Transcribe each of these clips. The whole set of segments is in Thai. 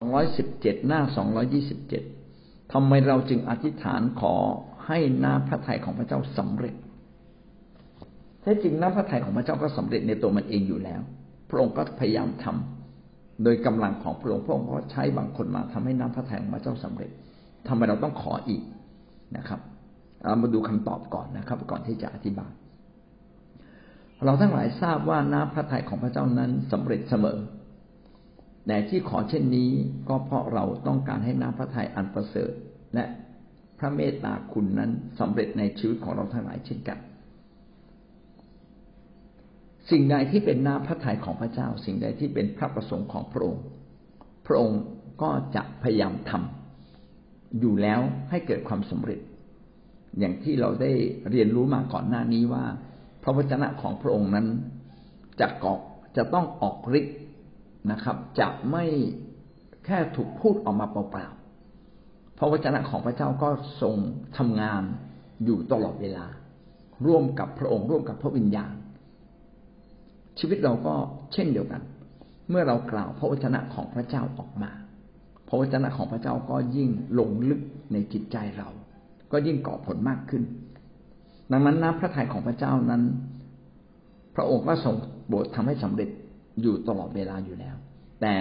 สองร้อยสิบเจ็ดหน้าสองร้อยี่สิบเจ็ดทำไมเราจึงอธิษฐานขอให้น้ำพระทัยของพระเจ้าสำเร็จแท้จริงน้ำพระทัยของพระเจ้าก็สำเร็จในตัวมันเองอยู่แล้ว พระองค์ก็พยายามทำโดยกำลังของพระองค์พระองค์ก็ใช้บางคนมาทำให้น้ำพระทัยของพระเจ้าสำเร็จทำไมเราต้องขออีกนะครับเรามาดูคำตอบก่อนนะครับ ก่อนที่จะอธิบาย เราทั้งหลายทราบว่าน้ำพระทัยของพระเจ้านั้นสำเร็จเสมอ แต่ที่ขอเช่นนี้ก็เพราะเราต้องการให้น้ำพระทัยอันประเสริฐ และพระเมตตาคุณนั้นสำเร็จในชีวิตของเราทั้งหลายเช่นกัน สิ่งใดที่เป็นน้ำพระทัยของพระเจ้า สิ่งใดที่เป็นพระประสงค์ของพระองค์ พระองค์ก็จะพยายามทำอยู่แล้วให้เกิดความสำเร็จ อย่างที่เราได้เรียนรู้มาก่อนหน้านี้ว่า พระวจนะของพระองค์นั้นจะกอกจะต้องออกฤทธิ์ นะครับ จะไม่แค่ถูกพูดออกมาเปล่าๆเพราะวจนะของพระเจ้าก็ทรงทำงานอยู่ตลอดเวลา ร่วมกับพระองค์ร่วมกับพระวิญญาณ ชีวิตเราก็เช่นเดียวกัน เมื่อเรากล่าวพระวจนะของพระเจ้าออกมา พระวจนะของพระเจ้าก็ยิ่งลงลึกในจิตใจเรา ก็ยิ่งก่อผลมากขึ้น ดังนั้นน้ำพระทัยของพระเจ้านั้น พระองค์ก็ทรงโบสถ์ทำให้สำเร็จ อยู่ตลอดเวลาอยู่แล้ว แต่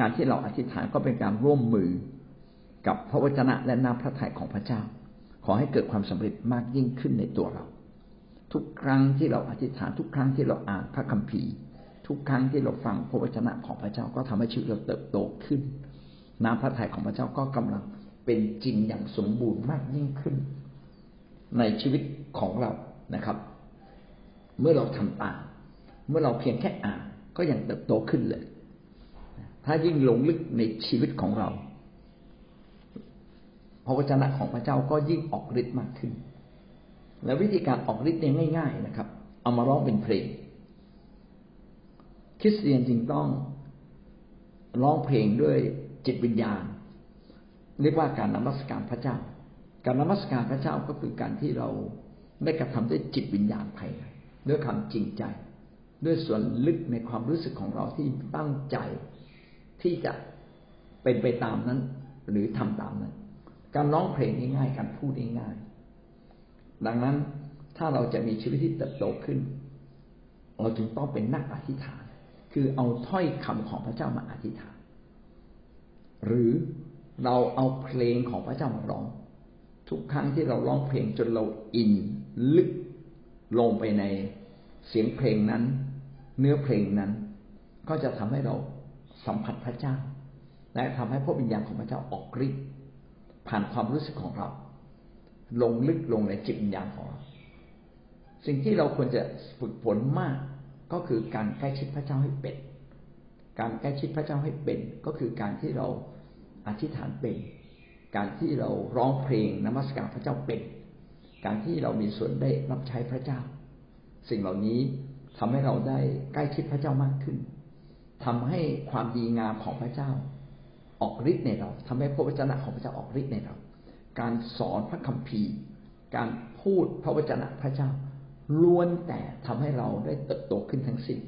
การที่เราอธิษฐานก็เป็นการร่วมมือกับพระวจนะและน้ำพระทัยของพระเจ้า ขอให้เกิดความสำเร็จมากยิ่งขึ้นในตัวเรา ทุกครั้งที่เราอธิษฐานทุกครั้งที่เราอ่านพระคัมภีร์ ทุกครั้งที่เราฟังพระวจนะของพระเจ้าก็ทำให้ชีวิตเราเติบโตขึ้น น้ำพระทัยของพระเจ้าก็กำลังเป็นจริงอย่างสมบูรณ์มากยิ่งขึ้น ในชีวิตของเรานะครับ เมื่อเราทำตามเมื่อเราเพียงแค่อ่าน ก็ยังเติบโตขึ้นเลย ถ้ายิ่งลงลึกในชีวิตของเรา พระวจนะของพระเจ้าก็ยิ่งออกฤทธิ์มากขึ้น และวิธีการออกฤทธิ์เนี่ยง่าย ๆ นะครับ เอามาร้องเป็นเพลง คริสเตียนจึงต้องร้องเพลงด้วยจิตวิญญาณ เรียกว่าการนมัสการพระเจ้า การนมัสการพระเจ้าก็คือการที่เราได้กระทำด้วยจิตวิญญาณภายในด้วยความจริงใจ ด้วยส่วนลึกในความรู้สึกของเราที่ตั้งใจที่จะเป็นไปตามนั้น หรือทำตามนั้น การร้องเพลงง่ายๆการพูดง่ายๆดังนั้นถ้าเราจะมีชีวิตที่เติบโตขึ้น เราจึงต้องเป็นนักอธิษฐาน คือเอาถ้อยคำของพระเจ้ามาอธิษฐาน หรือเราเอาเพลงของพระเจ้ามาร้อง ทุกครั้งที่เราร้องเพลงจนเราอินลึกลงไปในเสียงเพลงนั้น เนื้อเพลงนั้น ก็จะทำให้เราสัมผัสพระเจ้า และทำให้พระวิญญาณของพระเจ้าออกฤทธิ์ผ่านความรู้สึกของเรา ลงลึกลงในจิตวิญญาณของเราสิ่งที่เราควรจะฝึกฝนมากก็คือการใกล้ชิดพระเจ้าให้เป็น การใกล้ชิดพระเจ้าให้เป็น ก็คือการที่เราอธิษฐานเป็น การที่เราร้องเพลงนมัสการพระเจ้าเป็น การที่เรามีส่วนได้รับใช้พระเจ้า สิ่งเหล่านี้ ทำให้เราได้ใกล้ชิดพระเจ้ามากขึ้นทำให้ความดีงามของพระเจ้า ออกฤทธิ์ในเราทำให้พระวจนะของพระเจ้าออกฤทธิ์ในเรา การสอนพระคัมภีร์ การพูดพระวจนะพระเจ้าล้วนแต่ทำให้เราได้เติบโตขึ้นทั้งสิ้น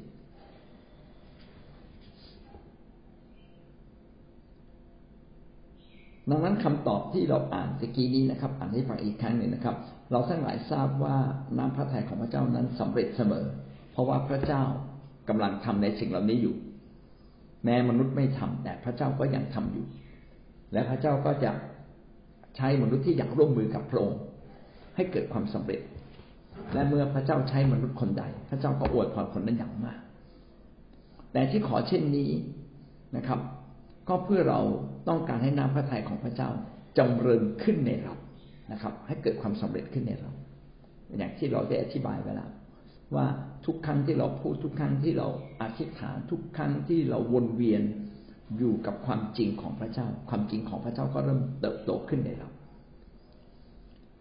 ดังนั้นคำตอบที่เราอ่านตะกี้นี้นะครับ อ่านให้ฟังอีกครั้งหนึ่งนะครับ เราทั้งหลายทราบว่าน้ำพระทัยของพระเจ้านั้นสำเร็จเสมอ เพราะว่าพระเจ้ากำลังทำในสิ่งเหล่านี้อยู่ แม้มนุษย์ไม่ทำแต่พระเจ้าก็ยังทำอยู่ และพระเจ้าก็จะใช้มนุษย์ที่อยากร่วมมือกับพระองค์ให้เกิดความสำเร็จ และเมื่อพระเจ้าใช้มนุษย์คนใด พระเจ้าก็อวยพรคนนั้นอย่างมาก แต่ที่ขอเช่นนี้นะครับ ก็เพื่อเราต้องการให้น้ำพระทัยของพระเจ้าจำเริญขึ้นในเรานะครับ ให้เกิดความสำเร็จขึ้นในเรา อย่างที่เราได้อธิบายไว้แล้วว่า ทุกครั้งที่เราพูดทุกครั้งที่เราอธิษฐานทุกครั้งที่เราวนเวียนอยู่กับความจริงของพระเจ้า ความจริงของพระเจ้าก็เริ่มเติบโตขึ้นในเรา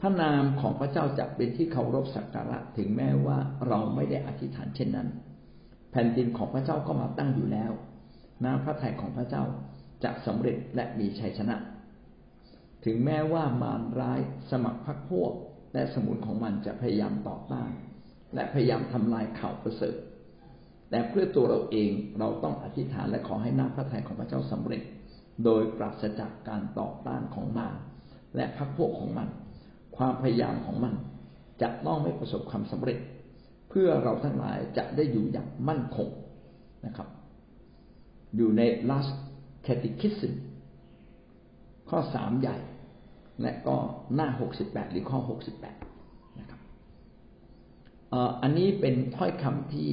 พระนามของพระเจ้าจะเป็นที่เคารพสักการะถึงแม้ว่าเราไม่ได้อธิษฐานเช่นนั้น แผ่นดินของพระเจ้าก็มาตั้งอยู่แล้วน้ำพระทัยของพระเจ้าจะสำเร็จและมีชัยชนะ ถึงแม้ว่ามารร้ายสมัครพรรคพวกและสมุนของมันจะพยายามต่อต้าน และพยายามทำลายข่าวประเสริฐ แต่เพื่อตัวเราเองเราต้องอธิษฐานและขอให้น้ำพระทัยของพระเจ้าสำเร็จ โดยปราศจากการต่อต้านของมารและพรรคพวกของมัน ความพยายามของมันจะต้องไม่ประสบความสำเร็จ เพื่อเราทั้งหลายจะได้อยู่อย่างมั่นคงนะครับ อยู่ใน last catechism ข้อสามใหญ่ และก็หน้าหกสิบแปดหรือข้อหกสิบแปด อันนี้เป็นถ้อยคำที่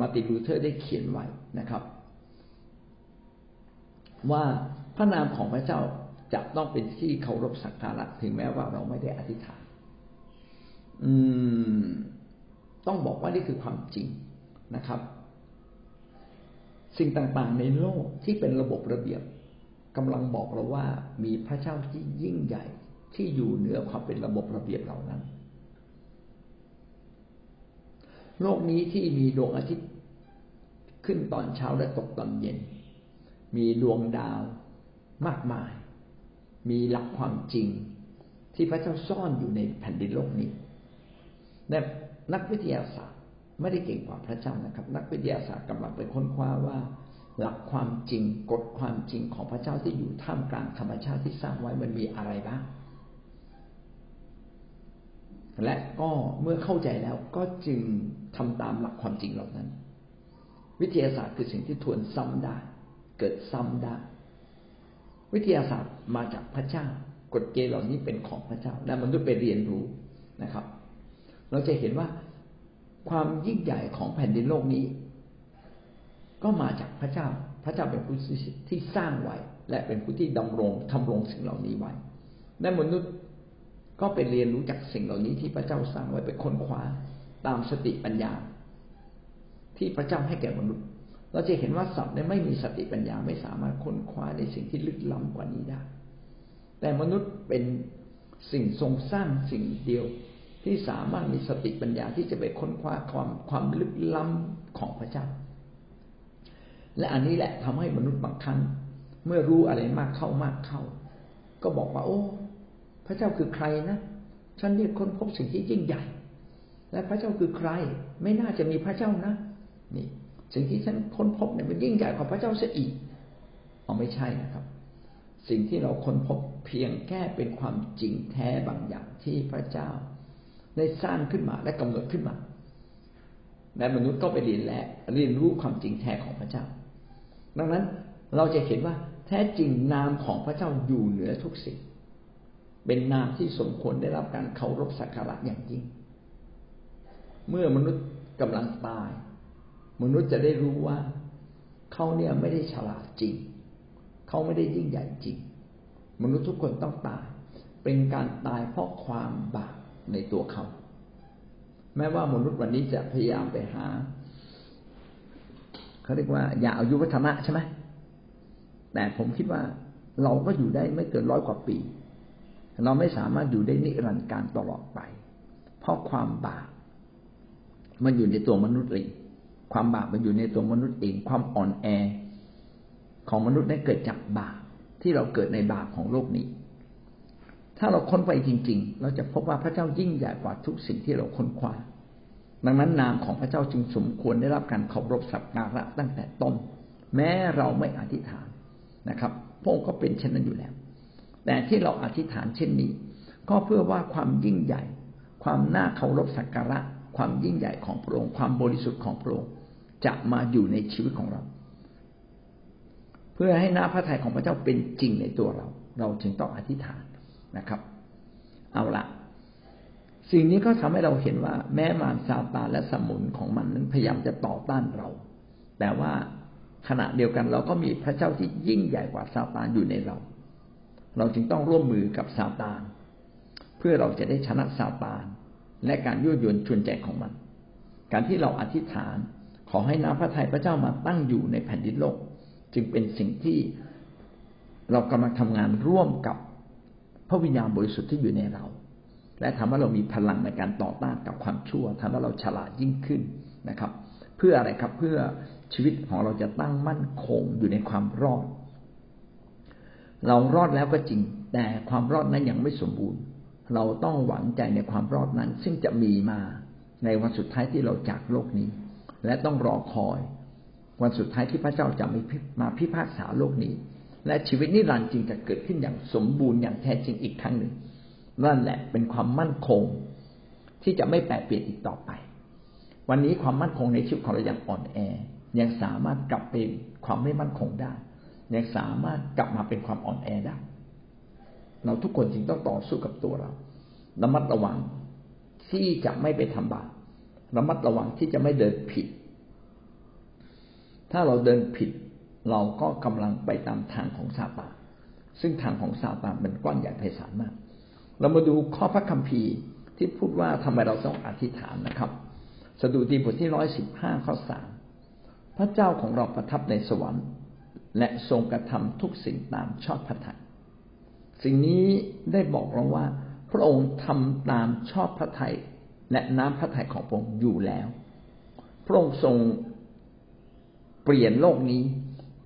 มาติลูเทอร์ได้เขียนไว้นะครับ ว่าพระนามของพระเจ้าจะต้องเป็นที่เคารพสักการะถึงแม้ว่าเราไม่ได้อธิษฐาน อืม ต้องบอกว่านี่คือความจริงนะครับ สิ่งต่างๆในโลกที่เป็นระบบระเบียบกำลังบอกเราว่ามีพระเจ้าที่ยิ่งใหญ่ที่อยู่เหนือความเป็นระบบระเบียบเหล่านั้น โลกนี้ที่มีดวงอาทิตย์ขึ้นตอนเช้าและตกตอนเย็น มีดวงดาวมากมาย มีหลักความจริงที่พระเจ้าซ่อนอยู่ในแผ่นดินโลกนี้แต่นักวิทยาศาสตร์ไม่ได้เก่งกว่าพระเจ้านะครับ นักวิทยาศาสตร์กำลังไปค้นคว้าว่า หลักความจริงกฎความจริงของพระเจ้าที่อยู่ท่ามกลางธรรมชาติที่สร้างไว้มันมีอะไรบ้าง และก็เมื่อเข้าใจแล้วก็จึงทำตามหลักความจริงเหล่านั้น วิทยาศาสตร์คือสิ่งที่ทวนซ้ำได้ เกิดซ้ำได้ วิทยาศาสตร์มาจากพระเจ้ากฎเกณฑ์เหล่านี้เป็นของพระเจ้า และมนุษย์ไปเรียนรู้นะครับ เราจะเห็นว่าความยิ่งใหญ่ของแผ่นดินโลกนี้ ก็มาจากพระเจ้า พระเจ้าเป็นผู้ที่สร้างไว้ และเป็นผู้ที่ดำรงทำรงสิ่งเหล่านี้ไว้และมนุษย์ ก็ไปเรียนรู้จากสิ่งเหล่านี้ที่พระเจ้าสร้างไว้ไปค้นคว้าตามสติปัญญา ที่พระเจ้าให้แก่มนุษย์ เราจะเห็นว่าสัตว์เนี่ยไม่มีสติปัญญาไม่สามารถค้นคว้าในสิ่งที่ลึกล้ำกว่านี้ได้ แต่มนุษย์เป็นสิ่งทรงสร้างสิ่งเดียวที่สามารถมีสติปัญญาที่จะไปค้นคว้าความความลึกล้ำของพระเจ้า และอันนี้แหละทำให้มนุษย์บางครั้ง เมื่อรู้อะไรมากเข้ามากเข้า ก็บอกว่า โอ้ พระเจ้าคือใครนะ ฉันเรียกคนพบสิ่งที่ยิ่งใหญ่ และพระเจ้าคือใคร ไม่น่าจะมีพระเจ้านะ นี่ สิ่งที่ฉันค้นพบเนี่ยมันยิ่งใหญ่กว่าพระเจ้าเสียอีกอ๋อไม่ใช่นะครับ สิ่งที่เราค้นพบเพียงแค่เป็นความจริงแท้บางอย่างที่พระเจ้า ได้สร้างขึ้นมาและกำเนิดขึ้นมาและมนุษย์ก็ไปเรียนและเรียนรู้ความจริงแท้ของพระเจ้า ดังนั้นเราจะเห็นว่าแท้จริงนามของพระเจ้าอยู่เหนือทุกสิ่ง เป็นนามที่สมควรได้รับการเคารพสักการะอย่างยิ่ง เมื่อมนุษย์กำลังตาย มนุษย์จะได้รู้ว่าเขาเนี่ยไม่ได้ฉลาดจริง เขาไม่ได้ยิ่งใหญ่จริง มนุษย์ทุกคนต้องตาย เป็นการตายเพราะความบาปในตัวเขา แม้ว่ามนุษย์วันนี้จะพยายามไปหาเขาเรียกว่าอย่าอายุวัฒนะใช่ไหมแต่ผมคิดว่าเราก็อยู่ได้ไม่เกินร้อยกว่าปี เราไม่สามารถอยู่ได้นิรันดร์การตลอดไป เพราะความบาปมันอยู่ในตัวมนุษย์เองความบาปมันอยู่ในตัวมนุษย์เอง ความอ่อนแอ ของมนุษย์นั้นเกิดจากบาปที่เราเกิดในบาปของโลกนี้ ถ้าเราค้นไปจริง ๆ เราจะพบว่าพระเจ้ายิ่งใหญ่กว่าทุกสิ่งที่เราค้นคว้า ดังนั้นนามของพระเจ้าจึงสมควรได้รับการเคารพสักการะตั้งแต่ต้น แม้เราไม่อธิษฐานนะครับพระองค์ก็เป็นเช่นนั้นอยู่แล้ว แต่ที่เราอธิษฐานเช่นนี้ ก็เพื่อว่าความยิ่งใหญ่ ความน่าเคารพสักการะ ความยิ่งใหญ่ของพระองค์ความบริสุทธิ์ของพระองค์จะมาอยู่ในชีวิตของเรา เพื่อให้หน้าพระทัยของพระเจ้าเป็นจริงในตัวเรา เราจึงต้องอธิษฐานนะครับ เอาละสิ่งนี้ก็ทำให้เราเห็นว่า แม้มารซาตานและสมุนของมันนั้นพยายามจะต่อต้านเรา แต่ว่าขณะเดียวกันเราก็มีพระเจ้าที่ยิ่งใหญ่กว่าซาตานอยู่ในเรา เราจึงต้องร่วมมือกับซาตาน เพื่อเราจะได้ชนะซาตาน และการยั่วยวนชวนใจของมัน การที่เราอธิษฐานขอให้น้ำพระทัยพระเจ้ามาตั้งอยู่ในแผ่นดินโลก จึงเป็นสิ่งที่เรากำลังทำงานร่วมกับพระวิญญาณบริสุทธิ์ที่อยู่ในเรา และทำให้เรามีพลังในการต่อต้านกับความชั่วทำให้เราฉลาดยิ่งขึ้นนะครับ เพื่ออะไรครับเพื่อชีวิตของเราจะตั้งมั่นคงอยู่ในความรอด เรารอดแล้วก็จริง แต่ความรอดนั้นยังไม่สมบูรณ์ เราต้องหวังใจในความรอดนั้น ซึ่งจะมีมาในวันสุดท้ายที่เราจากโลกนี้ และต้องรอคอย วันสุดท้ายที่พระเจ้าจะมาพิพากษาโลกนี้ และชีวิตนิรันดร์จึงจะเกิดขึ้นอย่างสมบูรณ์อย่างแท้จริงอีกครั้งหนึ่งนั่นแหละเป็นความมั่นคง ที่จะไม่แปรเปลี่ยนอีกต่อไป วันนี้ความมั่นคงในชีวิตของเรายังอ่อนแอ ยังสามารถกลับเป็นความไม่มั่นคงได้ ยังสามารถกลับมาเป็นความอ่อนแอได้ เราทุกคนจึงต้องต่อสู้กับตัวเรา ระมัดระวังที่จะไม่ไปทำบาป ระมัดระวังที่จะไม่เดินผิด ถ้าเราเดินผิด เราก็กำลังไปตามทางของซาตาน ซึ่งทางของซาตานเป็นก้อนใหญ่ไพศาลมาก เรามาดูข้อพระคัมภีร์ที่พูดว่าทำไมเราต้องอธิษฐานนะครับ สดุดีบทที่ร้อยสิบห้าข้อสามพระเจ้าของเราประทับในสวรรค์ และทรงกระทำทุกสิ่งตามชอบพระทัยสิ่งนี้ได้บอกเราว่า พระองค์ทำตามชอบพระทัยและน้ำพระทัยของพระองค์อยู่แล้ว พระองค์ทรงเปลี่ยนโลกนี้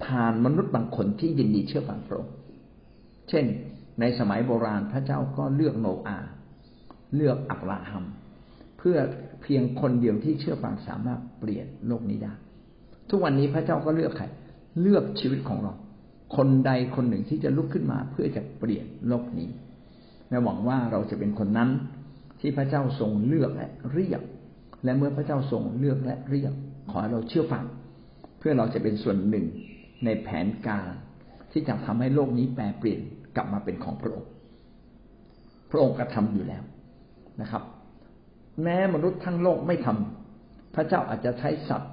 ผ่านมนุษย์บางคนที่ยินดีเชื่อฟังพระองค์ เช่น ในสมัยโบราณพระเจ้าก็เลือกโนอาเลือกอับราฮัม เพื่อเพียงคนเดียวที่เชื่อฟังสามารถเปลี่ยนโลกนี้ได้ ทุกวันนี้พระเจ้าก็เลือกใคร เลือกชีวิตของเรา คนใดคนหนึ่งที่จะลุกขึ้นมา เพื่อจะเปลี่ยนโลกนี้และหวังว่าเราจะเป็นคนนั้นที่พระเจ้าทรงเลือกและเรียก และเมื่อพระเจ้าทรงเลือกและเรียก ขอให้เราเชื่อฟัง เพื่อเราจะเป็นส่วนหนึ่งในแผนการที่จะทำให้โลกนี้แปลเปลี่ยนกลับมาเป็นของพระองค์ พระองค์กระทาอยู่แล้วนะครับ แม้มนุษย์ทั้งโลกไม่ทำพระเจ้าอาจจะใช้สัตว์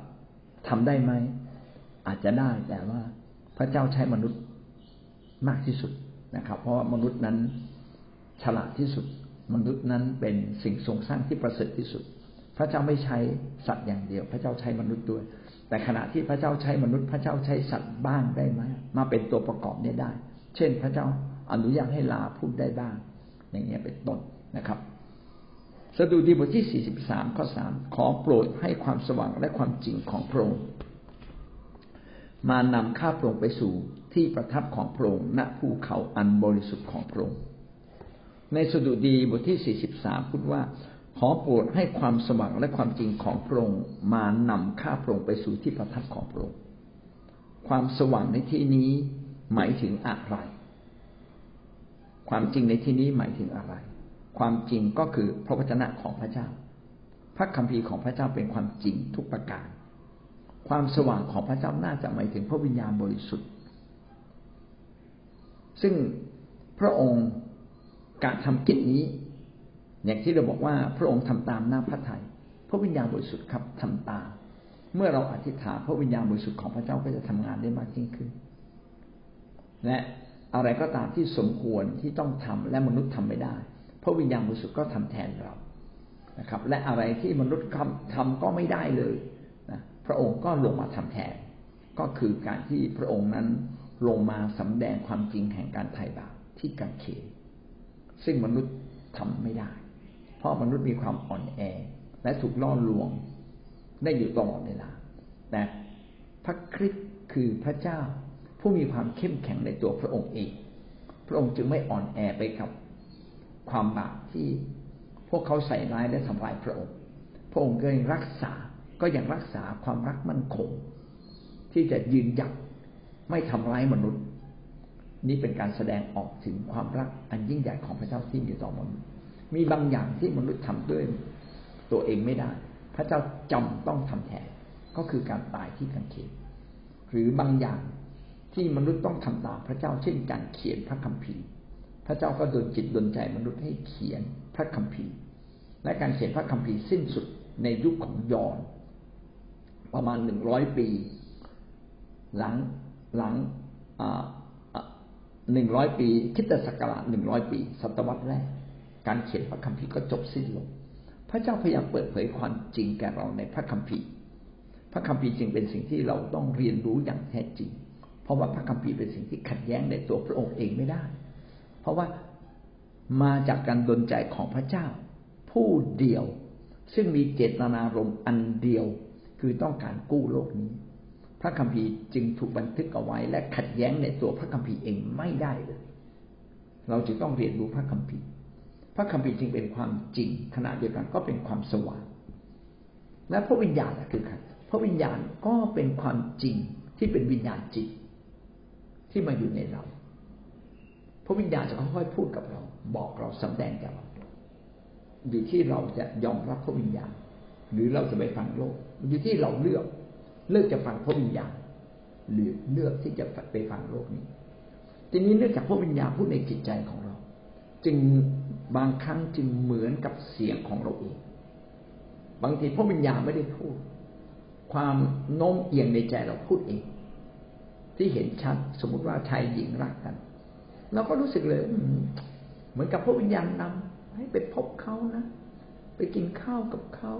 ทำได้ไหม อาจจะได้แต่ว่าพระเจ้าใช้มนุษย์มากที่สุดนะครับ เพราะามนุษย์นั้นฉลาดที่สุด มนุษย์นั้นเป็นสิ่งทรงสร้างที่ประเสริฐที่สุด พระเจ้าไม่ใช้สัตว์อย่างเดียว พระเจ้าใช้มนุษย์ด้วย แต่ขณะที่พระเจ้าใช้มนุษย์ พระเจ้าใช้สัตว์บ้างได้ไหมมาเป็นตัวประกอบเนี้ได้ เช่น พระเจ้าอนุญาตให้ลาพูดได้บ้าง อย่างเงี้ยเป็นต้นนะครับสดุดีบทที่สี่สิบสามข้อสามขอโปรดให้ความสว่างและความจริงของพระองค์ มานำข้าพระองค์ไปสู่ที่ประทับของพระองค์ณภูเขาอันบริสุทธิ์ของพระองค์ในสดุดีบทที่สี่สิบสามพูดว่า ขอโปรดให้ความสว่างและความจริงของพระองค์มานำข้าพระองค์ไปสู่ที่ประทับของพระองค์ความสว่างในที่นี้หมายถึงอะไร ความจริงในที่นี้หมายถึงอะไร ความจริงก็คือพระวจนะของพระเจ้า พระคัมภีร์ของพระเจ้าเป็นความจริงทุกประการ ความสว่างของพระเจ้าน่าจะหมายถึงพระวิญญาณบริสุทธิ์ ซึ่งพระองค์การทำกิจนี้ อย่างที่เราบอกว่าพระองค์ทำตามหน้าพระทยัยพระวิญญาณบริสุทธิ์ครับทำตามเมื่อเราอธิษฐานพระวิญญาณบริสุทธิ์ของพระเจ้าก็จะทำงานได้มากยิ่งขึ้น และอะไรก็ตามที่สมควรที่ต้องทำและมนุษย์ทำไม่ได้ พระวิญญาณบริสุทธิ์ก็ทำแทนเรานะครับ และอะไรที่มนุษย์ทำก็ไม่ได้เลย พระองค์ก็ลงมาทำแทน ก็คือการที่พระองค์นั้นลงมาสำแดงความจริงแห่งการไถ่บาปที่กังเขนซึ่งมนุษย์ทำไม่ได้ เพราะมนุษย์มีความอ่อนแอ และถูกล่อลวงได้อยู่ตลอดเวลาแต่พระคริสต์คือพระเจ้าผู้มีความเข้มแข็งในตัวพระองค์เอง พระองค์จึงไม่อ่อนแอไปกับความบาปที่พวกเขาใส่ร้ายและทำลายพระองค์ พระองค์ก็ยังรักษา ก็ยังรักษาความรักมั่นคง ที่จะยืนหยัดไม่ทำร้ายมนุษย์ นี่เป็นการแสดงออกถึงความรักอันยิ่งใหญ่ของพระเจ้าที่มีต่อมนุษย์มีบางอย่างที่มนุษย์ทำด้วยตัวเองไม่ได้ พระเจ้าจำต้องทำแทนก็คือการตายที่กางเขนหรือบางอย่างที่มนุษย์ต้องทำตามพระเจ้าเช่นการเขียนพระคัมภีร์ พระเจ้าก็ดลจิตดลใจมนุษย์ให้เขียนพระคัมภีร์ และการเขียนพระคัมภีร์สิ้นสุดในยุคของยอน ประมาณหนึ่งร้อยปี หลังหลังหนึ่งร้อยปีคิดแต่ศักราชหนึ่งร้อยปี ศตวรรษแรก การเขียนพระคัมภีร์ก็จบสิ้นลง พระเจ้าพยายามเปิดเผยความจริงแก่เราในพระคัมภีร์ พระคัมภีร์จึงเป็นสิ่งที่เราต้องเรียนรู้อย่างแท้จริง เพราะว่าพระคัมภีร์เป็นสิ่งที่ขัดแย้งในตัวพระองค์เองไม่ได้ เพราะว่ามาจากการดลใจของพระเจ้า ผู้เดียวซึ่งมีเจตนารมณ์อันเดียว คือต้องการกู้โลกนี้ พระคัมภีร์จึงถูกบันทึกเอาไว้ และขัดแย้งในตัวพระคัมภีร์เองไม่ได้เลย เราจะต้องเรียนรู้พระคัมภีร์ พระคัมภีร์จึงเป็นความจริงขณะเดียวกันก็เป็นความสว่าง และพระวิญญาณคือใครพระวิญญาณก็เป็นความจริงที่เป็นวิญญาณจิตที่มาอยู่ในเรา พระวิญญาณจะค่อยๆพูดกับเรา บอกเราสำแดงกับเรา อยู่ที่เราจะยอมรับพระวิญญาณ หรือเราจะไปฟังโลกอยู่ที่เราเลือกเลือกจะฟังพระวิญญาณหรือเลือกที่จะไปฟังโลกนี้ ทีนี้เนื่องจากพระวิญญาณพูดในจิตใจของเรา จึงบางครั้งจึงเหมือนกับเสียงของเราเอง บางทีพระวิญญาณไม่ได้พูด ความโน้มเอียงในใจเราพูดเอง ที่เห็นชัดสมมติว่าชายหญิงรักกันเราก็รู้สึกเลยเหมือนกับพระวิญญาณนำให้ไปพบเขานะ ไปกินข้าวกับเขา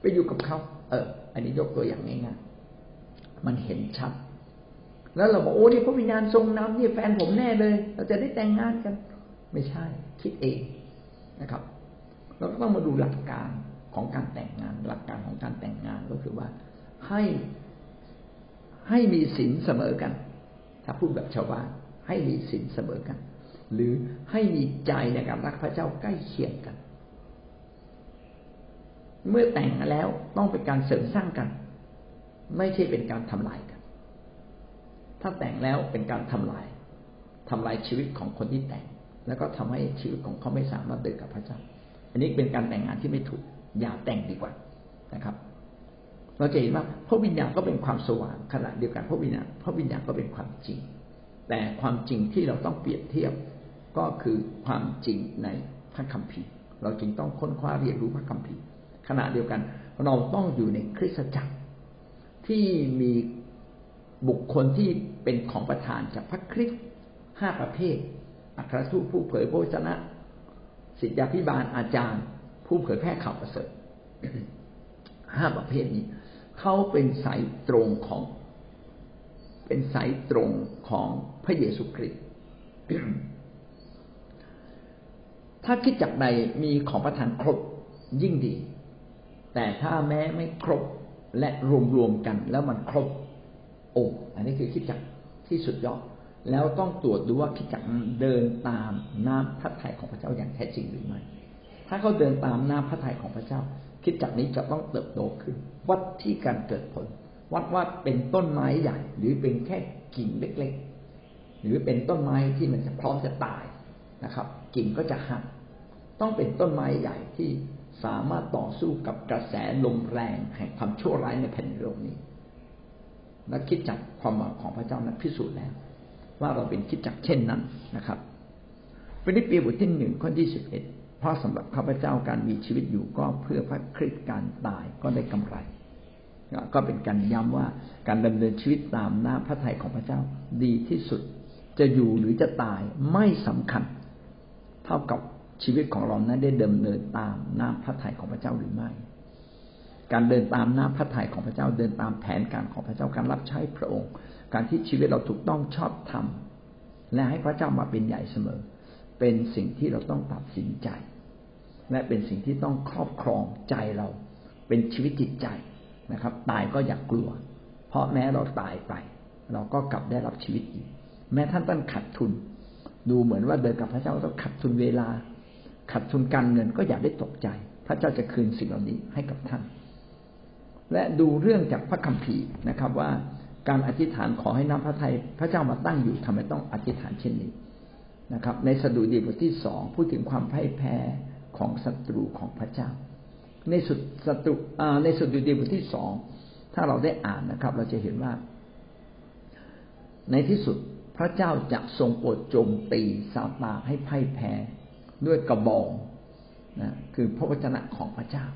ไปอยู่กับเขาเออ อันนี้ยกตัวอย่างง่ายๆมันเห็นชัด แล้วเราบอกโอ้นี่พระวิญญาณทรงนำนี่แฟนผมแน่เลย เราจะได้แต่งงานกัน ไม่ใช่ คิดเองนะครับ เราก็ต้องมาดูหลักการของการแต่งงาน หลักการของการแต่งงานก็คือว่า ให้ให้มีศีลเสมอกัน ถ้าพูดแบบชาวบ้านให้มีศีลเสมอกัน หรือให้มีใจในการรักพระเจ้าใกล้เคียงกัน เมื่อแต่งแล้วต้องเป็นการเสริมสร้างกัน ไม่ใช่เป็นการทำลายกัน ถ้าแต่งแล้วเป็นการทำลายทำลายชีวิตของคนที่แต่ง แล้วก็ทำให้ชีวิตของเขาไม่สามารถเดินกับพระเจ้า อันนี้เป็นการแต่งงานที่ไม่ถูก อย่าแต่งดีกว่านะครับ เราจะเห็นว่าพระวิญญาณก็เป็นความสว่างขณะเดียวกันพระวิญญาณพระวิญญาณก็เป็นความจริง แต่ความจริงที่เราต้องเปรียบเทียบก็คือความจริงในพระคัมภีร์ เราจึงต้องค้นคว้าเรียนรู้พระคัมภีร์ ขณะเดียวกัน เราต้องอยู่ในคริสตจักรที่มีบุคคลที่เป็นของประธานจากพระคริสต์ห้าประเภท อัครทูตผู้เผยพระวจนะศิษยาพิบาลอาจารย์ ผู้เผยแพร่ข่าวประเสริฐห้าประเภทนี้เขาเป็นสายตรงของ เป็นสายตรงของพระเยซูคริสต์ถ้าคิดจากใดมีของประทานครบยิ่งดี แต่ถ้าแม้ไม่ครบและรวมๆกัน แล้วมันครบโอ้อันนี้คือคิดจักที่สุดยอดแล้วต้องตรวจดูว่าคิดจักเดินตามน้ำพระทัยของพระเจ้าอย่างแท้จริงหรือไม่ถ้าเขาเดินตามน้ำพระทัยของพระเจ้า คิดจักนี้จะต้องเติบโตขึ้น วัดที่การเกิดผล วัดว่าเป็นต้นไม้ใหญ่ หรือเป็นแค่กิ่งเล็กๆ หรือเป็นต้นไม้ที่มันจะพร้อมจะตายนะครับ กิ่งก็จะหักต้องเป็นต้นไม้ใหญ่ที่ สามารถต่อสู้กับกระแสลมแรงแห่งความชั่วร้ายในแผ่นโลกนี้ และคริสตจักรความหวังของพระเจ้านั้นพิสูจน์แล้ว ว่าเราเป็นคริสตจักรเช่นนั้นนะครับฟิลิปปีบทที่หนึ่งข้อที่สิบเอ็ดเพราะสำหรับข้าพเจ้าการมีชีวิตอยู่ก็เพื่อพระคริสต์การตายก็ได้กำไร ก็เป็นการย้ำว่าการดำเนินชีวิตตามน้ำพระทัยของพระเจ้าดีที่สุด จะอยู่หรือจะตายไม่สำคัญ เท่ากับ ชีวิตของเรานั้นได้เดำเนินตามน้ำพระทัยของพระเจ้าหรือไม่ การเดินตามน้ำพระทัยของพระเจ้าเดินตามแผนการของพระเจ้าการรับใช้พระองค์ การที่ชีวิตเราถูกต้องชอบธรรมและให้พระเจ้ามาเป็นใหญ่เสมอ เป็นสิ่งที่เราต้องตัดสินใจ และเป็นสิ่งที่ต้องครอบครองใจเรา เป็นชีวิตจิตใจนะครับ ตายก็อย่ากกลัว เพราะแม้เราตายไป เราก็กลับได้รับชีวิตอีก แม้ท่านต้องขัดทุน ดูเหมือนว่าเดินกับพระเจ้าต้องขัดทุนเวลา ขัดทุนการเงินก็อย่าได้ตกใจ พระเจ้าจะคืนสิ่งเหล่านี้ให้กับท่าน และดูเรื่องจากพระคัมภีร์นะครับว่าการอธิษฐานขอให้น้ำพระทัยพระเจ้ามาตั้งอยู่ทำไมต้องอธิษฐานเช่นนี้นะครับ ในสดุดีบทที่สองพูดถึงความพ่ายแพ้ของศัตรูของพระเจ้า ในสุดสตุในสดดีดีบทที่สองถ้าเราได้อ่านนะครับ เราจะเห็นว่า ในที่สุดพระเจ้าจะทรงโปรดโจมตีซาตานให้พ่ายแพ้ ด้วยกระบองนะคือพระวจนะของพระเจ้า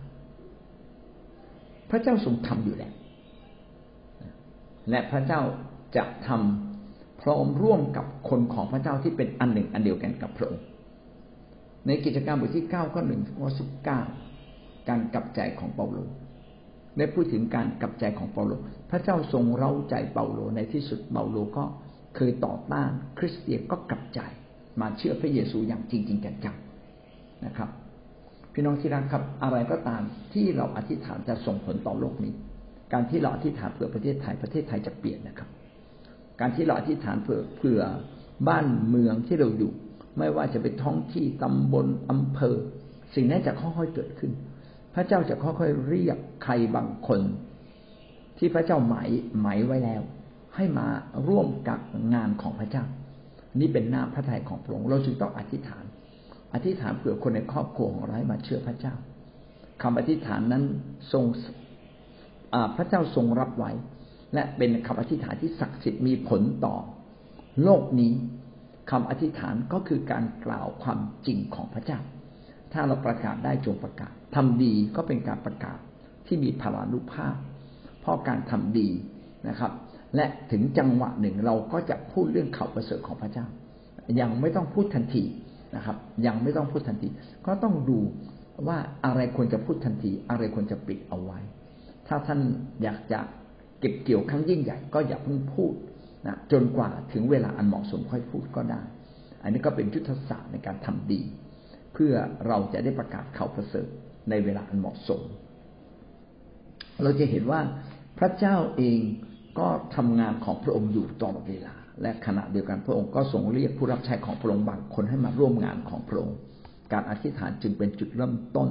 พระเจ้าทรงทำอยู่แล้ว และพระเจ้าจะทำพร้อมร่วมกับคนของพระเจ้าที่เป็นอันหนึ่งอันเดียวกันกับพระองค์ ในกิจการบทที่เก้าข้อหนึ่งข้อสิบเก้าการกลับใจของเปาโลได้พูดถึงการกลับใจของเปาโล พระเจ้าทรงเร้าใจเปาโลในที่สุดเปาโลก็เคยต่อต้านคริสเตียนก็กลับใจ มาเชื่อพระเยซูอย่างจริงจริงจังๆนะครับ พี่น้องที่รักครับอะไรก็ตามที่เราอธิษฐานจะส่งผลต่อโลกนี้ การที่เราอธิษฐานเผื่อประเทศไทยประเทศไทยจะเปลี่ยนนะครับ การที่เราอธิษฐานเผื่อเผื่อบ้านเมืองที่เราอยู่ ไม่ว่าจะเป็นท้องที่ตำบลอำเภอ สิ่งนั้นจะค่อยๆเกิดขึ้น พระเจ้าจะค่อยๆเรียกใครบางคน ที่พระเจ้าหมายหมายไว้แล้ว ให้มาร่วมกับงานของพระเจ้า นี่เป็นหน้ำพระทัยของพระองค์เราจึงต้องอธิษฐาน อธิษฐานเผื่อคนในครอบครัวของเราให้มาเชื่อพระเจ้าคำอธิษฐานนั้นทรงพระเจ้าทรงรับไว้ และเป็นคำอธิษฐานที่ศักดิ์สิทธิ์มีผลต่อ โลกนี้คำอธิษฐานก็คือการกล่าวความจริงของพระเจ้า ถ้าเราประกาศได้จงประกาศทำดีก็เป็นการประกาศที่มีพลานุภาพ เพราะการทำดีนะครับ และถึงจังหวะหนึ่งเราก็จะพูดเรื่องข่าวประเสริฐของพระเจ้า ยังไม่ต้องพูดทันทีนะครับ ยังไม่ต้องพูดทันที ก็ต้องดูว่าอะไรควรจะพูดทันที อะไรควรจะปิดเอาไว้ ถ้าท่านอยากจะเก็บเกี่ยวครั้งยิ่งใหญ่ก็อย่าเพิ่งพูดนะจนกว่าถึงเวลาอันเหมาะสมค่อยพูดก็ได้ อันนี้ก็เป็นยุทธศาสตร์ในการทำดี เพื่อเราจะได้ประกาศข่าวประเสริฐในเวลาอันเหมาะสม เราจะเห็นว่าพระเจ้าเอง ก็ทำงานของพระองค์อยู่ตลอดเวลา และขณะเดียวกันพระองค์ก็ทรงเรียกผู้รับใช้ของพระองค์บางคนให้มาร่วมงานของพระองค์ การอธิษฐานจึงเป็นจุดเริ่มต้น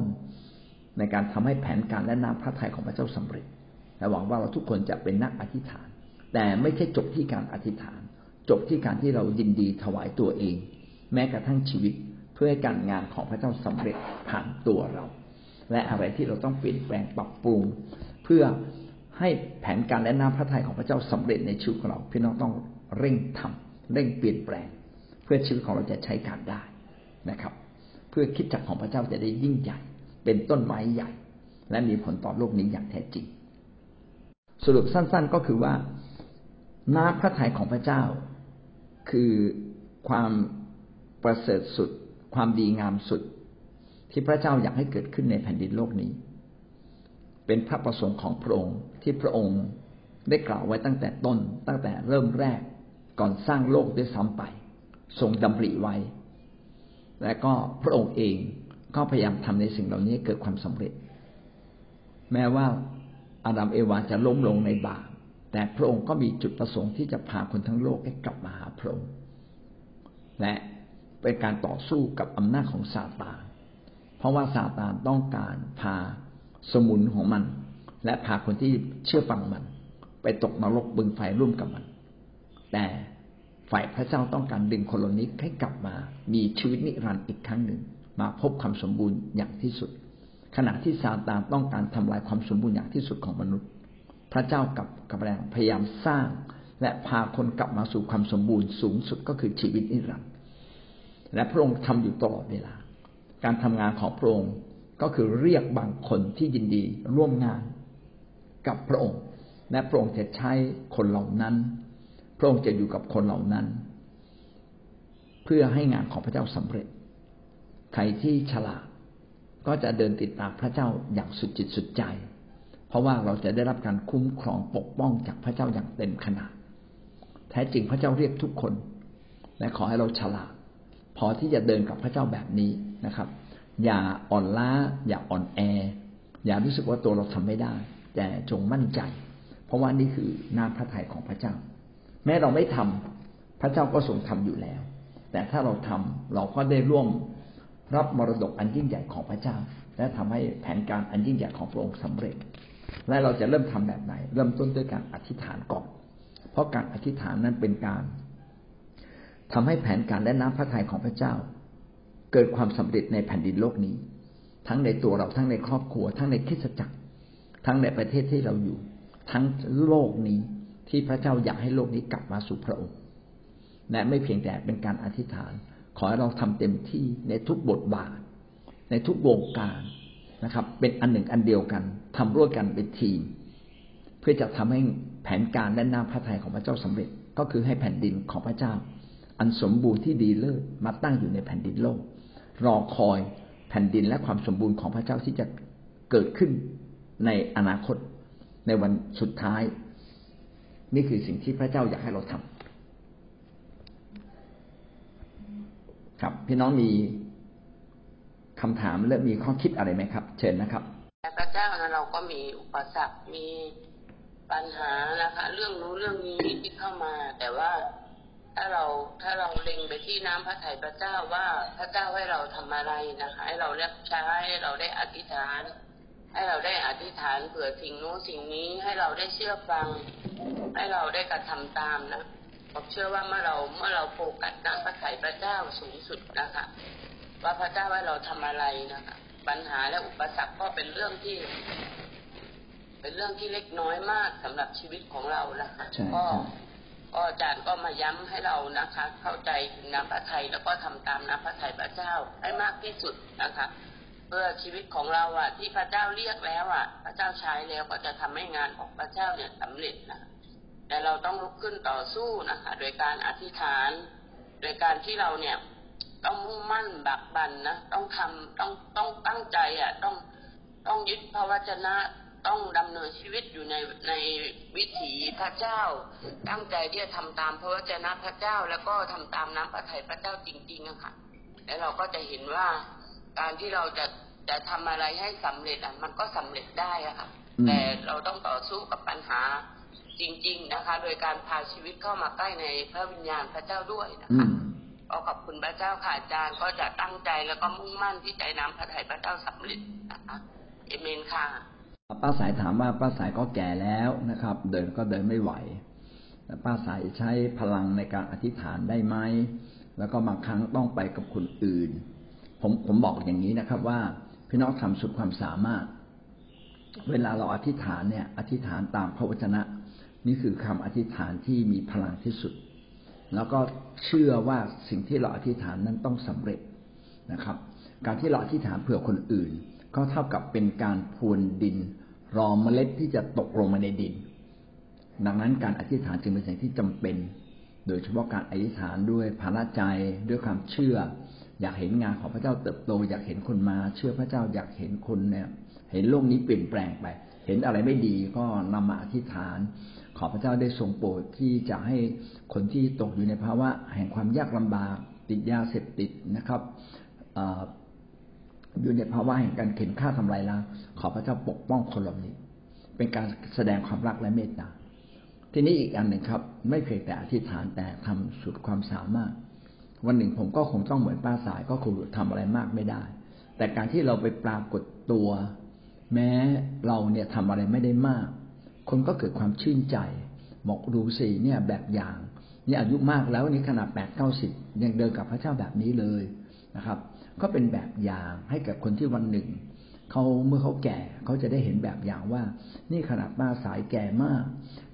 ในการทำให้แผนการและน้ำพระทัยของพระเจ้าสำเร็จและหวังว่าเราทุกคนจะเป็นนักอธิษฐาน แต่ไม่ใช่จบที่การอธิษฐาน จบที่การที่เรายินดีถวายตัวเอง แม้กระทั่งชีวิตเพื่อให้การงานของพระเจ้าสำเร็จผ่านตัวเรา และอะไรที่เราต้องเปลี่ยนแปลงปรับปรุง เพื่อ ให้แผนการและน้ำพระทัยของพระเจ้าสำเร็จในชีวิตของเราพี่น้องต้องเร่งทำเร่งเปลี่ยนแปลง เพื่อชีวิตของเราจะใช้การได้นะครับ เพื่อคิดจักของพระเจ้าจะได้ยิ่งใหญ่ เป็นต้นไม้ใหญ่ และมีผลต่อโลกนี้อย่างแท้จริง สรุปสั้น ๆก็คือว่าน้ำพระทัยของพระเจ้า คือความประเสริฐสุด ความดีงามสุด ที่พระเจ้าอยากให้เกิดขึ้นในแผ่นดินโลกนี้ เป็นพระประสงค์ของพระองค์ที่พระองค์ได้กล่าวไว้ตั้งแต่ต้น ตั้งแต่เริ่มแรกก่อนสร้างโลกด้วยซ้ำไป ทรงดำริไว้ และก็พระองค์เองก็พยายามทำในสิ่งเหล่านี้เกิดความสำเร็จ แม้ว่าอาดัมเอวาจะล้มลงในบาปแต่พระองค์ก็มีจุดประสงค์ที่จะพาคนทั้งโลกให้กลับมาหาพระองค์และเป็นการต่อสู้กับอำนาจของซาตานเพราะว่าซาตานต้องการพา สมุนของมัน และพาคนที่เชื่อฟังมัน ไปตกนรกบึงไฟร่วมกับมัน แต่ฝ่ายพระเจ้าต้องการดึงคนเหล่านี้ให้กลับมา มีชีวิตนิรันดร์อีกครั้งหนึ่ง มาพบความสมบูรณ์อย่างที่สุด ขณะที่ซาตานต้องการทำลายความสมบูรณ์อย่างที่สุดของมนุษย์ พระเจ้ากับกับแรงพยายามสร้าง และพาคนกลับมาสู่ความสมบูรณ์สูงสุดก็คือชีวิตนิรันดร์และพระองค์ทำอยู่ตลอดเวลา การทำงานของพระองค์ ก็คือเรียกบางคนที่ยินดีร่วมงานกับพระองค์ และพระองค์จะใช้คนเหล่านั้น พระองค์จะอยู่กับคนเหล่านั้น เพื่อให้งานของพระเจ้าสำเร็จ ใครที่ฉลาดก็จะเดินติดตามพระเจ้าอย่างสุดจิตสุดใจ เพราะว่าเราจะได้รับการคุ้มครองปกป้องจากพระเจ้าอย่างเต็มขนาด แท้จริงพระเจ้าเรียกทุกคน และขอให้เราฉลาด พอที่จะเดินกับพระเจ้าแบบนี้นะครับ อย่าอ่อนล้า อย่าอ่อนแอ อย่ารู้สึกว่าตัวเราทำไม่ได้ แต่จงมั่นใจ เพราะว่านี่คือหน้าพระทัยของพระเจ้า แม้เราไม่ทำพระเจ้าก็ทรงทำอยู่แล้ว แต่ถ้าเราทำเราก็ได้ร่วมรับมรดกอันยิ่งใหญ่ของพระเจ้า และทำให้แผนการอันยิ่งใหญ่ของพระองค์สำเร็จ และเราจะเริ่มทำแบบไหน เริ่มต้นด้วยการอธิษฐานก่อน เพราะการอธิษฐานนั้นเป็นการทำให้แผนการและน้ำพระทัยของพระเจ้า เกิดความสำเร็จในแผ่นดินโลกนี้ ทั้งในตัวเราทั้งในครอบครัว ทั้งในคริสจักร ทั้งในประเทศที่เราอยู่ ทั้งโลกนี้ที่พระเจ้าอยากให้โลกนี้กลับมาสู่พระองค์และไม่เพียงแต่เป็นการอธิษฐาน ขอให้เราทำเต็มที่ในทุกบทบาท ในทุกวงการนะครับ เป็นอันหนึ่งอันเดียวกันทำร่วมกันเป็นทีม เพื่อจะทำให้แผนการและน้ำพระทัยของพระเจ้าสำเร็จ ก็คือให้แผ่นดินของพระเจ้า อันสมบูรณ์ที่ดีเลิศมาตั้งอยู่ในแผ่นดินโลก รอคอยแผ่นดินและความสมบูรณ์ของพระเจ้าที่จะเกิดขึ้นในอนาคตในวันสุดท้าย นี่คือสิ่งที่พระเจ้าอยากให้เราทำครับพี่น้องมีคำถามและมีข้อคิดอะไรไหมครับ เชิญนะครับพระเจ้านะเราก็มีอุปสรรคมีปัญหานะคะ เรื่องนู้เรื่องนี้ที่เข้ามา แต่ว่า ถ้าเราถ้าเราเล็งไปที่น้ำพระทัยพระเจ้าว่าพระเจ้าให้เราทำอะไรนะคะให้เราเรียกใช้ให้เราได้อธิษฐาน ให้เราได้อธิษฐานเผื่อสิ่งโน้นสิ่งนี้ให้เราได้เชื่อฟัง ให้เราได้กระทำตามนะผมเชื่อว่าเมื่อเราเมื่อเราโฟกัสน้ำพระทัยพระเจ้าสูงสุดนะคะว่าพระเจ้าว่าเราทำอะไรนะคะปัญหาและอุปสรรคก็เป็นเรื่องที่ เป็นเรื่องที่เล็กน้อยมากสำหรับชีวิตของเรานะคะก็ ก็อาจารย์ก็มาย้ำให้เรานะคะ เข้าใจถึงน้ำพระทัยแล้วก็ทำตามน้ำพระทัยพระเจ้าให้มากที่สุดนะคะ เพื่อชีวิตของเราอะ ที่พระเจ้าเรียกแล้วอะ พระเจ้าใช้แล้วก็จะทำให้งานของพระเจ้าเนี่ยสำเร็จนะแต่เราต้องลุกขึ้นต่อสู้นะคะ โดยการอธิษฐาน โดยการที่เราเนี่ยต้องมุ่งมั่นบักบันนะต้องทำต้องต้องตั้งใจอะต้องต้องยึดพระวจนะ ต้องดำเนินชีวิตอยู่ในในวิถีพระเจ้า ตั้งใจที่จะทำตามพระวจนะพระเจ้า แล้วก็ทำตามน้ำพระทัยพระเจ้าจริงๆอะค่ะ แล้วเราก็จะเห็นว่าการที่เราจะจะทำอะไรให้สำเร็จอะมันก็สำเร็จได้อะค่ะ แต่เราต้องต่อสู้กับปัญหาจริง ๆนะคะ โดยการพาชีวิตเข้ามาใกล้ในพระวิญญาณพระเจ้าด้วยนะคะก็ขอบคุณพระเจ้าค่ะอาจารย์ก็จะตั้งใจแล้วก็มุ่งมั่นที่ใจน้ำพระทัยพระเจ้าสำเร็จนะคะเอเมนค่ะ ป้าสายถามว่าป้าสายก็แก่แล้วนะครับ เดินก็เดินไม่ไหวป้าสายใช้พลังในการอธิษฐานได้ไหมแล้วก็บางครั้งต้องไปกับคนอื่น ผมผมบอกอย่างนี้นะครับ ว่าพี่น้องทำสุดความสามารถ เวลาเราอธิษฐานเนี่ย อธิษฐานตามพระวจนะ นี่คือคำอธิษฐานที่มีพลังที่สุด แล้วก็เชื่อว่าสิ่งที่เราอธิษฐานนั้นต้องสำเร็จนะครับ การที่เราอธิษฐานเผื่อคนอื่น ก็เท่ากับเป็นการพรวนดิน รอเมล็ดที่จะตกลงมาในดิน ดังนั้นการอธิษฐานจึงเป็นสิ่งที่จำเป็น โดยเฉพาะการอธิษฐานด้วยภาระใจด้วยความเชื่อ อยากเห็นงานของพระเจ้าเติบโต อยากเห็นคนมา เชื่อพระเจ้าอยากเห็นคนเนี่ย เห็นโลกนี้เปลี่ยนแปลงไป เห็นอะไรไม่ดีก็นำมาอธิษฐาน ขอพระเจ้าได้ทรงโปรดที่จะให้คนที่ตกอยู่ในภาวะ แห่งความยากลำบากติดยาเสพติดนะครับ อยู่ในภาวะแห่งการเข็นฆ่าทำลายล้างขอพระเจ้าปกป้องคนเหล่านี้ เป็นการแสดงความรักและเมตตา ทีนี้อีกอันหนึ่งครับ ไม่เพียงแต่อธิษฐานแต่ทำสุดความสามารถ วันหนึ่งผมก็คงต้องเหมือนป้าสายก็คงทำอะไรมากไม่ได้ แต่การที่เราไปปรากฏตัว แม้เราเนี่ยทำอะไรไม่ได้มาก คนก็เกิดความชื่นใจบอกดูสิเนี่ยแบบอย่างนี่อายุมากแล้วนี่ขนาดแปดเก้าสิบยังเดินกับพระเจ้าแบบนี้เลยนะครับ ก็เป็นแบบอย่างให้กับคนที่วันหนึ่งเขาเมื่อเขาแก่เขาจะได้เห็นแบบอย่างว่า นี่ขนาดป้าสายแก่มาก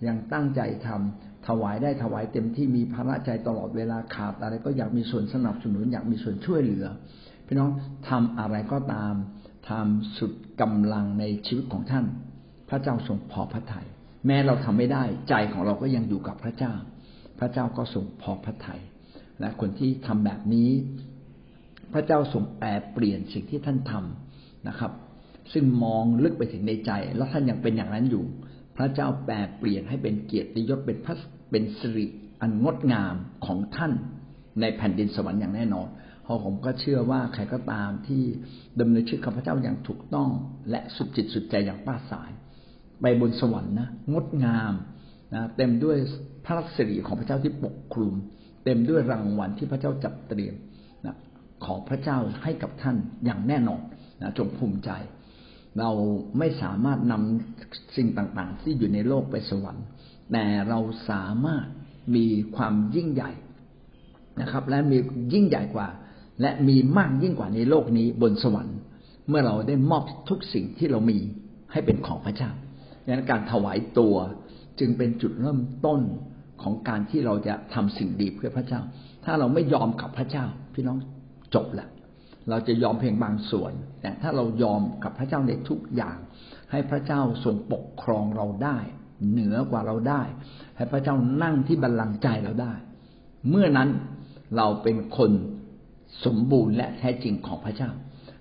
ยังตั้งใจทำถวายได้ถวายเต็มที่มีภาระใจตลอดเวลาขาดอะไรก็อยากมีส่วนสนับสนุนอยากมีส่วนช่วยเหลือพี่น้องทำอะไรก็ตามทำสุดกำลังในชีวิตของท่าน พระเจ้าทรงพอพระทยัยแม้เราทำไม่ได้ใจของเราก็ยังอยู่กับพระเจ้า พระเจ้าก็ทรงพอพระทยัยและคนที่ทำแบบนี้ พระเจ้าทรงแปลเปลี่ยนสิ่งที่ท่านทำนะครับ ซึ่งมองลึกไปถึงในใจ แล้วท่านยังเป็นอย่างนั้นอยู่ พระเจ้าแปลเปลี่ยนให้เป็นเกียรติยศเป็นพระเป็นสิริอันงดงามของท่านในแผ่นดินสวรรค์อย่างแน่นอนเพราะผมก็เชื่อว่าใครก็ตามที่ดำเนินชีวิตกับพระเจ้าอย่างถูกต้อง และสุดจิตสุดใจอย่างป้าสาย ไปบนสวรรค์นะงดงามนะเต็มด้วยพระสิริของพระเจ้าที่ปกคลุม เต็มด้วยรางวัลที่พระเจ้าจัดเตรียมนะ ของพระเจ้าให้กับท่านอย่างแน่นอนนะจงภูมิใจ เราไม่สามารถนำสิ่งต่างๆ ที่อยู่ในโลกไปสวรรค์ แต่เราสามารถมีความยิ่งใหญ่นะครับ และมียิ่งใหญ่กว่า และมีมากยิ่งกว่าในโลกนี้บนสวรรค์ เมื่อเราได้มอบทุกสิ่งที่เรามีให้เป็นของพระเจ้าดังนั้นการถวายตัวจึงเป็นจุดเริ่มต้นของการที่เราจะทำสิ่งดีเพื่อพระเจ้า ถ้าเราไม่ยอมกับพระเจ้า พี่น้อง จบล้วเราจะยอมเพียงบางส่วนแต่ถ้าเรายอมกับพระเจ้าในทุกอย่าง ให้พระเจ้าทรงปกครองเราได้ เหนือกว่าเราได้ ให้พระเจ้านั่งที่บัลลังก์ใจเราได้ เมื่อนั้นเราเป็นคนสมบูรณ์และแท้จริงของพระเจ้า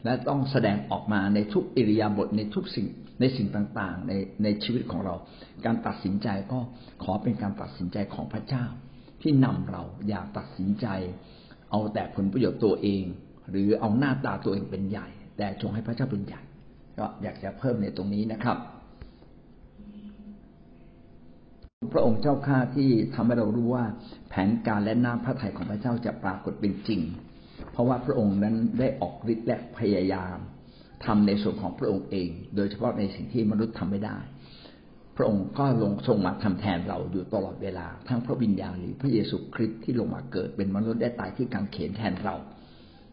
และต้องแสดงออกมาในทุกอิริยาบถในทุกสิ่งในสิ่งต่างๆ ในในชีวิตของเรา การตัดสินใจก็ขอเป็นการตัดสินใจของพระเจ้า ที่นำเราอย่าตัดสินใจ เอาแต่ผลประโยชน์ตัวเอง หรือเอาหน้าตาตัวเองเป็นใหญ่ แต่จงให้พระเจ้าเป็นใหญ่ ก็อยากจะเพิ่มในตรงนี้นะครับ พระองค์เจ้าข้าที่ทำให้เรารู้ว่าแผนการและน้ำพระทัยของพระเจ้าจะปรากฏเป็นจริง เพราะว่าพระองค์นั้นได้ออกฤทธิ์และพยายามทำในส่วนของพระองค์เอง โดยเฉพาะในสิ่งที่มนุษย์ทำไม่ได้ พระองค์ก็ลงทรงมาทำแทนเราอยู่ตลอดเวลา ทั้งพระวิญญาณหรือพระเยซูคริสต์ที่ลงมาเกิดเป็นมนุษย์ได้ตายที่กางเขนแทนเรา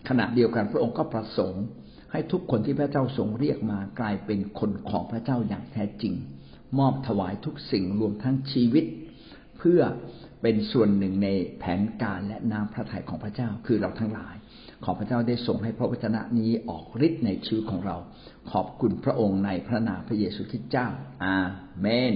ขณะเดียวกันพระองค์ก็ประสงค์ ให้ทุกคนที่พระเจ้าทรงเรียกมากลายเป็นคนของพระเจ้าอย่างแท้จริง มอบถวายทุกสิ่งรวมทั้งชีวิต เพื่อเป็นส่วนหนึ่งในแผนการและน้ำพระทัยของพระเจ้าคือเราทั้งหลาย ขอพระเจ้าได้ส่งให้พระวจนะนี้ออกฤทธิ์ในชีวิตของเรา ขอบคุณพระองค์ในพระนามพระเยซูคริสต์เจ้า อาเมน